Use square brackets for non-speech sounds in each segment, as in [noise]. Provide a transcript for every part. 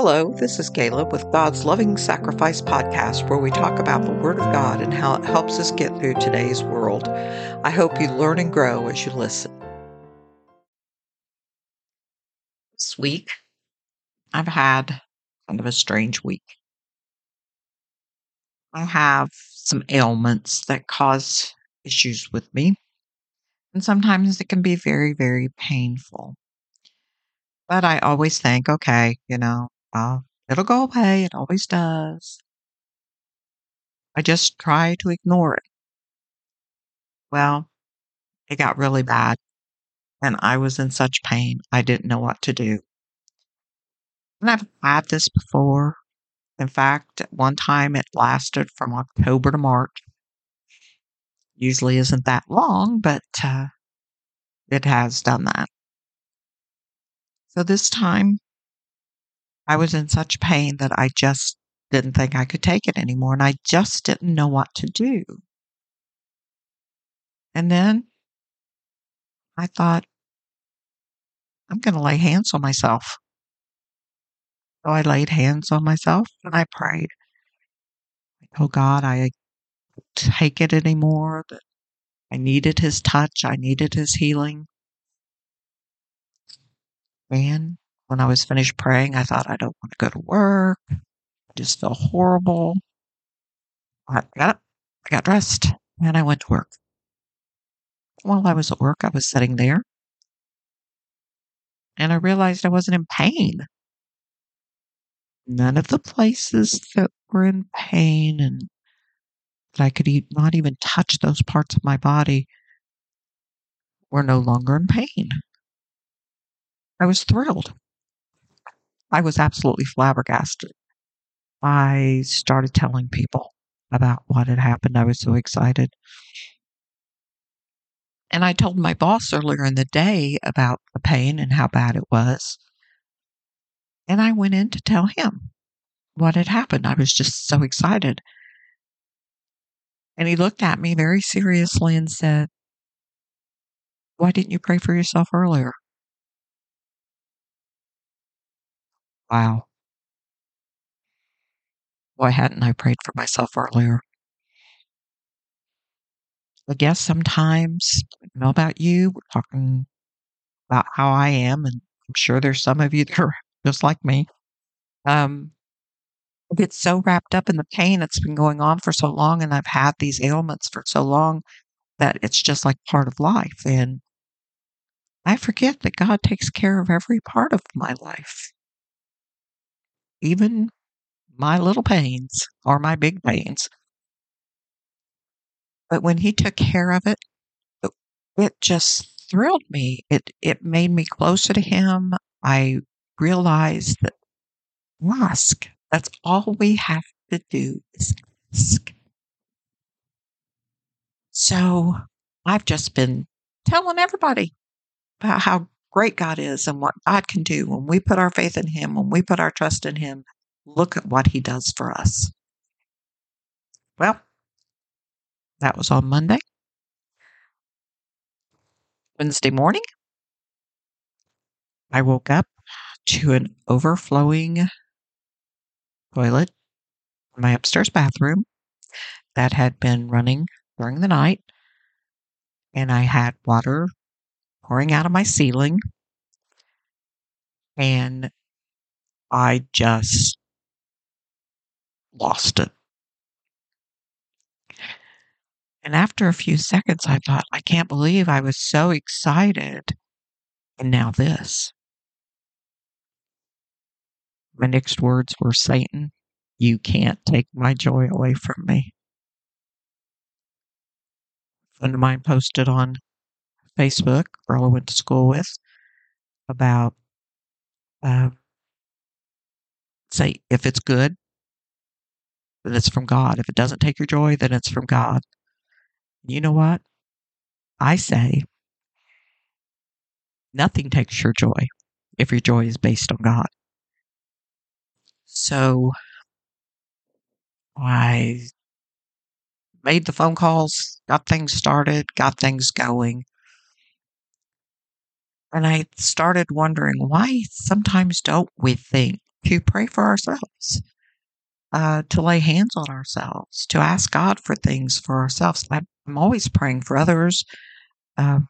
Hello, this is Caleb with God's Loving Sacrifice podcast, where we talk about the Word of God and how it helps us get through today's world. I hope you learn and grow as you listen. This week, I've had kind of a strange week. I have some ailments that cause issues with me, and sometimes it can be very, very painful. But I always think, okay, you know, uh, it'll go away. It always does. I just try to ignore it. Well, it got really bad and I was in such pain. I didn't know what to do. And I've had this before. In fact, at one time it lasted from October to March. Usually isn't that long, but uh, it has done that. So this time I was in such pain that I just didn't think I could take it anymore. And I just didn't know what to do. And then I thought, I'm going to lay hands on myself. So I laid hands on myself and I prayed. Told God I take it anymore, I needed his touch, I needed his healing. And when I was finished praying, I thought, I don't want to go to work. I just feel horrible. I got up, I got dressed, and I went to work. While I was at work, I was sitting there, and I realized I wasn't in pain. None of the places that were in pain and that I could not even touch those parts of my body were no longer in pain. I was thrilled. I was absolutely flabbergasted. I started telling people about what had happened. I was so excited. And I told my boss earlier in the day about the pain and how bad it was. And I went in to tell him what had happened. I was just so excited. And he looked at me very seriously and said, Why didn't you pray for yourself earlier? Wow. Why hadn't I prayed for myself earlier? I guess sometimes, I don't know about you, we're talking about how I am, and I'm sure there's some of you [laughs] that are just like me. Um, I get so wrapped up in the pain that's been going on for so long, and I've had these ailments for so long that it's just like part of life. And I forget that God takes care of every part of my life even my little pains or my big pains. But when he took care of it, it just thrilled me. It it made me closer to him. I realized that ask. That's all we have to do is ask. So I've just been telling everybody about how great God is and what God can do when we put our faith in Him, when we put our trust in Him. Look at what He does for us. Well, that was on Monday. Wednesday morning, I woke up to an overflowing toilet in my upstairs bathroom that had been running during the night. And I had water pouring out of my ceiling. And I just lost it. And after a few seconds, I thought, I can't believe I was so excited. And now this. My next words were Satan, you can't take my joy away from me. A friend of mine posted on Facebook, girl I went to school with, about uh, say if it's good, then it's from God. If it doesn't take your joy, then it's from God. You know what? I say nothing takes your joy if your joy is based on God. So I made the phone calls, got things started, got things going. And I started wondering why sometimes don't we think to pray for ourselves, uh, to lay hands on ourselves, to ask God for things for ourselves. I'm, always praying for others, um,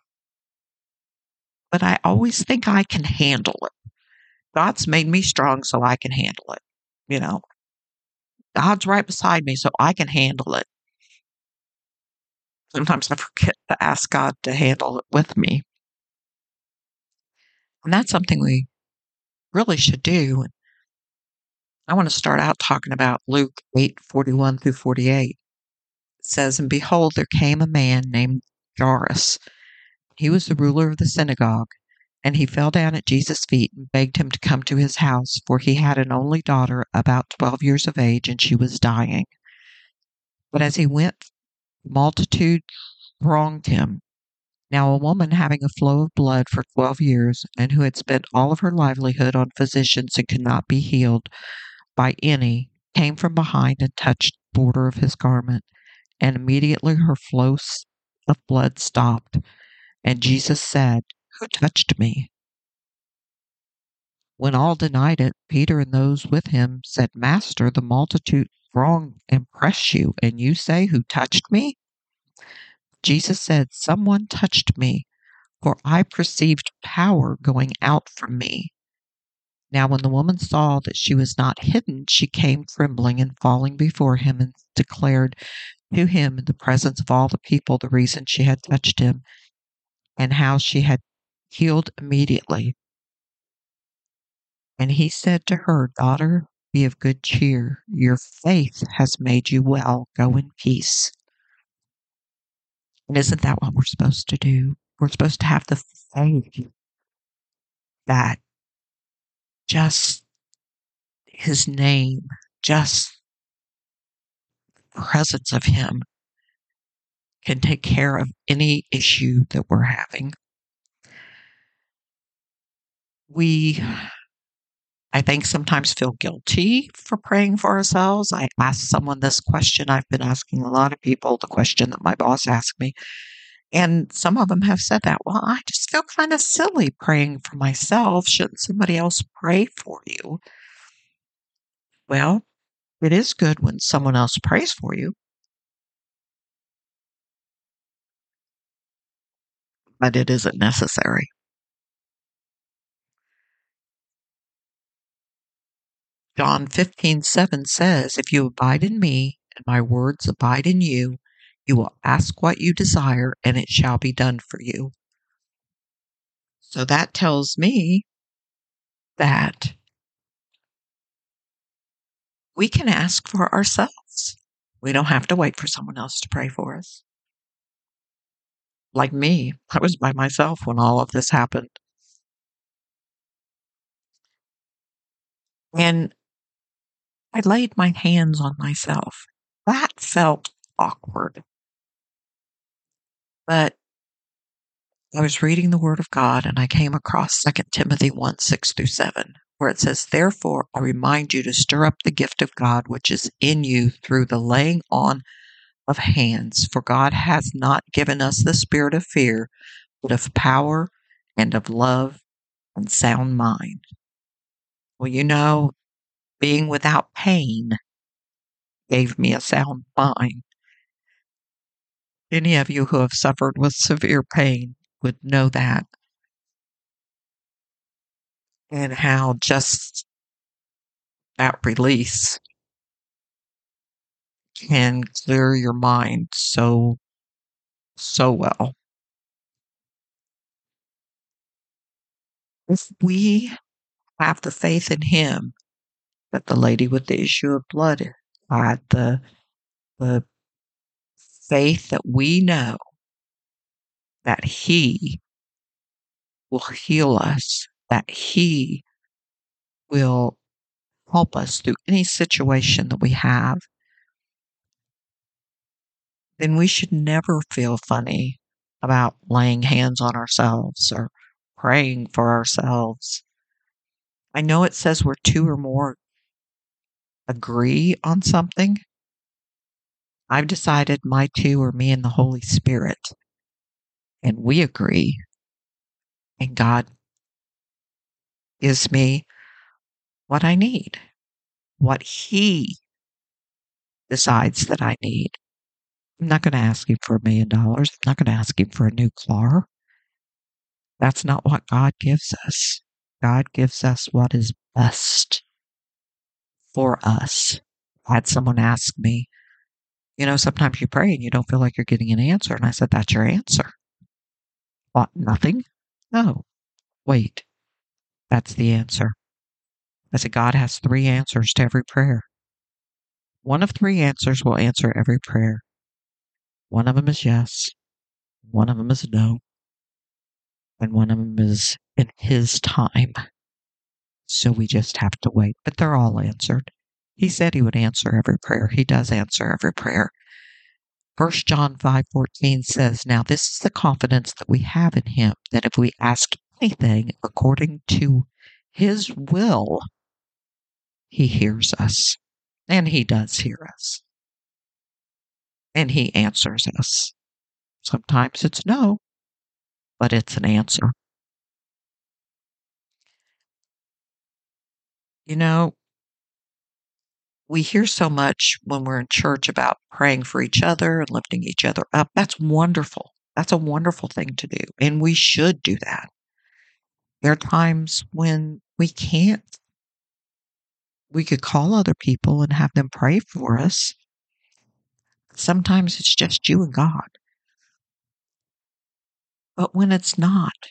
but I always think I can handle it. God's made me strong so I can handle it. You know, God's right beside me so I can handle it. Sometimes I forget to ask God to handle it with me. And that's something we really should do. I want to start out talking about Luke 8 41 through 48. It says, And behold, there came a man named Jairus. He was the ruler of the synagogue. And he fell down at Jesus' feet and begged him to come to his house, for he had an only daughter about twelve years of age, and she was dying. But as he went, the thronged him. Now, a woman having a flow of blood for twelve years, and who had spent all of her livelihood on physicians and could not be healed by any, came from behind and touched the border of his garment, and immediately her flow of blood stopped. And Jesus said, who touched me? When all denied it, Peter and those with him said, Master, the multitude throng and press you, and you say, Who touched me? Jesus said, Someone touched me, for I perceived power going out from me. Now, when the woman saw that she was not hidden, she came trembling and falling before him and declared to him in the presence of all the people the reason she had touched him and how she had healed immediately. And he said to her, Daughter, be of good cheer. Your faith has made you well. Go in peace. And isn't that what we're supposed to do? We're supposed to have the faith that just his name, just presence of him can take care of any issue that we're having we I think sometimes feel guilty for praying for ourselves. I asked someone this question. I've been asking a lot of people the question that my boss asked me. And some of them have said that, well, I just feel kind of silly praying for myself. Shouldn't somebody else pray for you? Well, it is good when someone else prays for you. But it isn't necessary. John 15, 7 says, If you abide in me and my words abide in you, you will ask what you desire and it shall be done for you. So that tells me that we can ask for ourselves. We don't have to wait for someone else to pray for us. Like me, I was by myself when all of this happened. And I laid my hands on myself. That felt awkward. But I was reading the Word of God and I came across 2 Timothy 1 6 through 7, where it says, Therefore, I remind you to stir up the gift of God which is in you through the laying on of hands. For God has not given us the spirit of fear, but of power and of love and sound mind. Well, you know, being without pain gave me a sound mind. Any of you who have suffered with severe pain would know that. And how just that release can clear your mind so, so well. If we have the faith in Him that the lady with the issue of blood had, the, the faith that we know that He will heal us, that He will help us through any situation that we have, then we should never feel funny about laying hands on ourselves or praying for ourselves. I know it says we're two or more agree on something. I've decided my two are me and the Holy Spirit, and we agree. And God gives me what I need, what He decides that I need. I'm not going to ask Him for a million dollars. I'm not going to ask Him for a new car. That's not what God gives us. God gives us what is best for us. I had someone ask me, you know, sometimes you pray and you don't feel like you're getting an answer. And I said, that's your answer. What, nothing? No. Wait. That's the answer. I said, God has three answers to every prayer. One of three answers will answer every prayer. One of them is yes. One of them is no. And one of them is in His time. So we just have to wait. But they're all answered. He said he would answer every prayer. He does answer every prayer. 1 John 5:14 says, "Now this is the confidence that we have in him that if we ask anything according to his will, he hears us." And he does hear us. And he answers us. Sometimes it's no, but it's an answer. You know, we hear so much when we're in church about praying for each other and lifting each other up. That's wonderful. That's a wonderful thing to do. And we should do that. There are times when we can't. We could call other people and have them pray for us. Sometimes it's just you and God. But when it's not,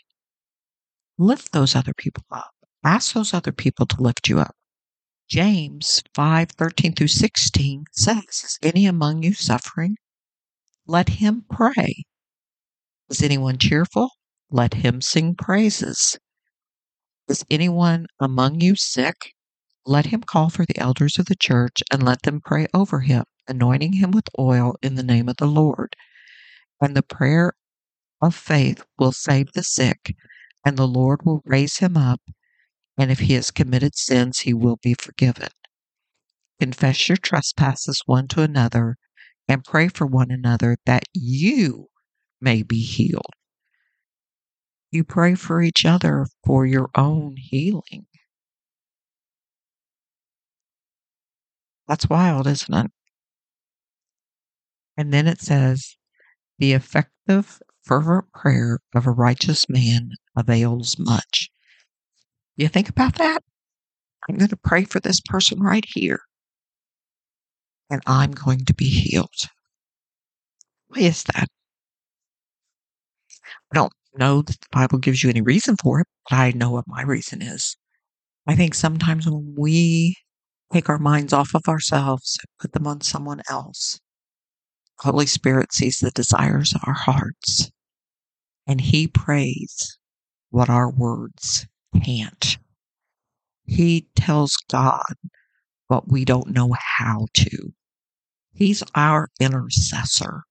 lift those other people up. Ask those other people to lift you up. James 5 13 through 16 says, Is any among you suffering? Let him pray. Is anyone cheerful? Let him sing praises. Is anyone among you sick? Let him call for the elders of the church and let them pray over him, anointing him with oil in the name of the Lord. And the prayer of faith will save the sick, and the Lord will raise him up and if he has committed sins, he will be forgiven. Confess your trespasses one to another and pray for one another that you may be healed. You pray for each other for your own healing. That's wild, isn't it? And then it says, the effective, fervent prayer of a righteous man avails much. You think about that? I'm going to pray for this person right here, and I'm going to be healed. Why is that? I don't know that the Bible gives you any reason for it, but I know what my reason is. I think sometimes when we take our minds off of ourselves and put them on someone else, Holy Spirit sees the desires of our hearts and He prays what our words can't. He tells God what we don't know how to. He's our intercessor.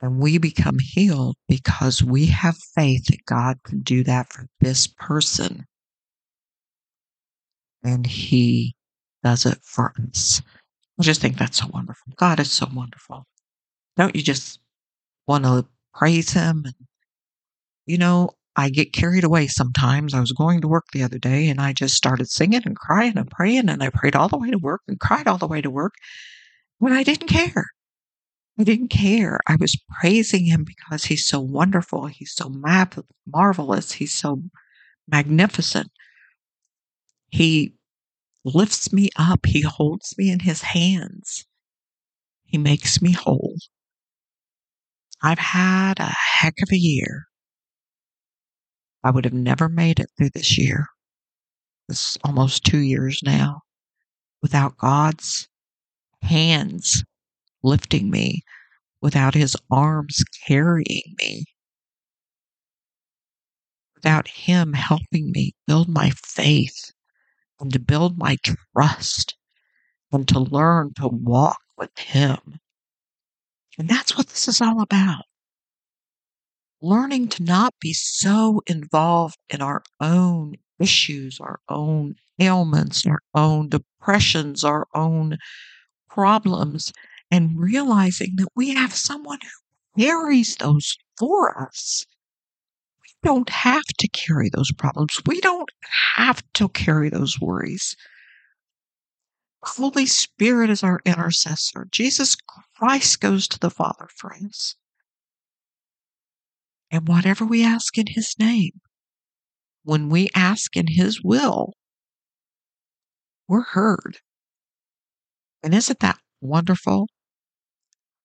And we become healed because we have faith that God can do that for this person. And He does it for us. I just think that's so wonderful. God is so wonderful. Don't you just want to praise Him? And, you know, I get carried away sometimes. I was going to work the other day and I just started singing and crying and praying and I prayed all the way to work and cried all the way to work when I didn't care. I didn't care. I was praising him because he's so wonderful. He's so marvelous. He's so magnificent. He lifts me up. He holds me in his hands. He makes me whole. I've had a heck of a year. I would have never made it through this year. It's almost two years now without God's hands lifting me, without his arms carrying me, without him helping me build my faith and to build my trust and to learn to walk with him. And that's what this is all about learning to not be so involved in our own issues, our own ailments, our own depressions, our own problems, and realizing that we have someone who carries those for us. We don't have to carry those problems. We don't have to carry those worries. Holy Spirit is our intercessor. Jesus Christ goes to the Father for us. And whatever we ask in His name, when we ask in His will, we're heard. And isn't that wonderful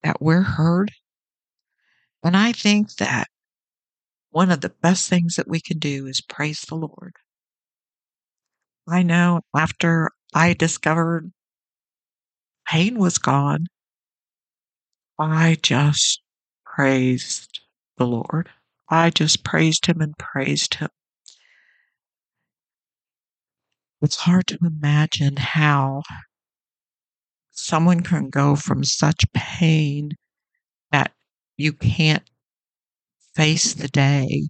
that we're heard? And I think that one of the best things that we can do is praise the Lord. I know after I discovered pain was gone, I just praised the Lord. I just praised Him and praised Him. It's hard to imagine how someone can go from such pain that you can't face the day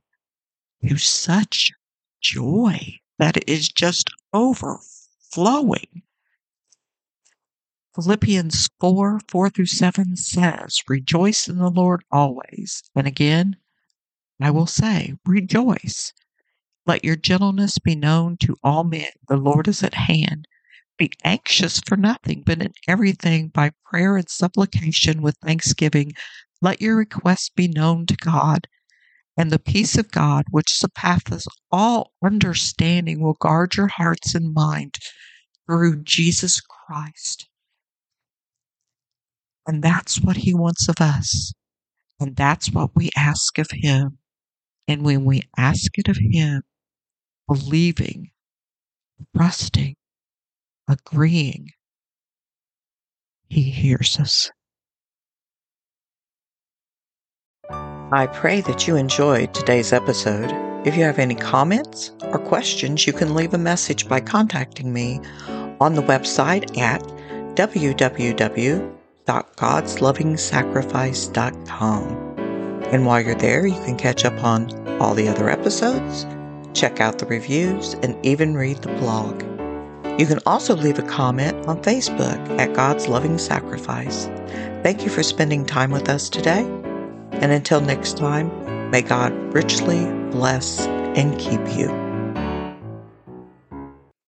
to such joy that it is just overflowing. Philippians 4 4 through 7 says, Rejoice in the Lord always. And again, I will say, Rejoice. Let your gentleness be known to all men. The Lord is at hand. Be anxious for nothing, but in everything by prayer and supplication with thanksgiving, let your requests be known to God and the peace of God, which surpasses all understanding, will guard your hearts and mind through Jesus Christ. And that's what He wants of us. And that's what we ask of Him. And when we ask it of Him, believing, trusting, agreeing, He hears us. I pray that you enjoyed today's episode. If you have any comments or questions, you can leave a message by contacting me on the website at www.godslovingsacrifice.com. And while you're there, you can catch up on all the other episodes, check out the reviews, and even read the blog. You can also leave a comment on Facebook at God's Loving Sacrifice. Thank you for spending time with us today. And until next time, may God richly bless and keep you.